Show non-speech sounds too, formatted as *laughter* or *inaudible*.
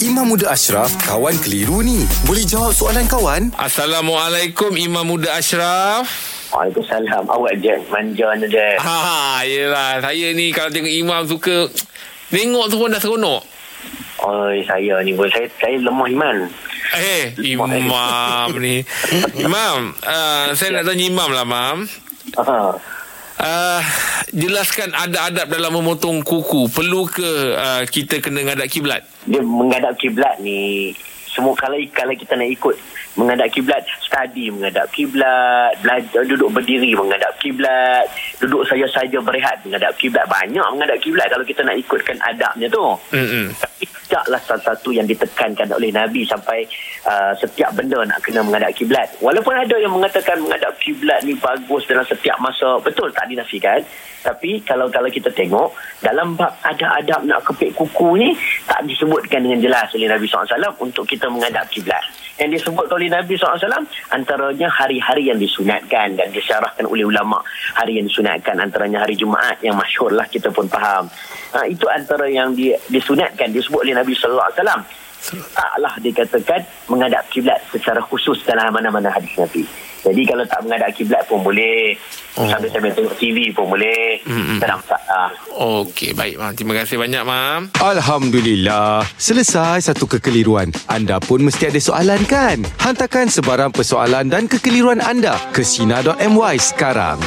Imam Muda Ashraf, kawan keliru ni. Boleh jawab soalan kawan? Assalamualaikum Imam Muda Ashraf. Waalaikumsalam. Awak je manja ni je. Ha, yelah. Saya ni kalau tengok Imam suka tengok tu pun dah seronok. Oi, saya ni pun saya saya lemah iman. Eh, Imam ni. *laughs* Imam, uh, saya nak tanya Imam lah, Mam. Ha. Uh, jelaskan adab-adab dalam memotong kuku. Perlu ke uh, kita kena ngadap kiblat? Dia menghadap kiblat ni semua kalau kalau kita nak ikut menghadap kiblat, study menghadap kiblat, belajar duduk berdiri menghadap kiblat, duduk saja-saja berehat menghadap kiblat. Banyak menghadap kiblat kalau kita nak ikutkan adabnya tu. Tapi tidaklah salah satu yang ditekankan oleh Nabi sampai uh, setiap benda nak kena menghadap kiblat. Walaupun ada yang mengatakan menghadap kiblat ni bagus dalam setiap masa, betul tak dinafikan. Tapi kalau kalau kita tengok dalam bab ada adab nak kepit kuku ni tak disebutkan dengan jelas oleh Nabi SAW untuk kita menghadap kiblat. Yang disebut oleh Nabi SAW antaranya hari-hari yang disunatkan dan disyarahkan oleh ulama. Hari yang disunatkan antaranya hari Jumaat yang masyhur lah kita pun faham. Ha, itu antara yang di, disunatkan disebut oleh Nabi SAW. Taklah dikatakan menghadap kiblat secara khusus dalam mana-mana hadis Nabi. Jadi kalau tak menghadap kiblat pun boleh. Oh. Sambil-sambil tengok TV pun boleh. Mm-mm. Tak ada masalah. Okey, baik, Mam. Terima kasih banyak, Mam. Alhamdulillah. Selesai satu kekeliruan. Anda pun mesti ada soalan kan? Hantarkan sebarang persoalan dan kekeliruan anda ke Sina.my sekarang.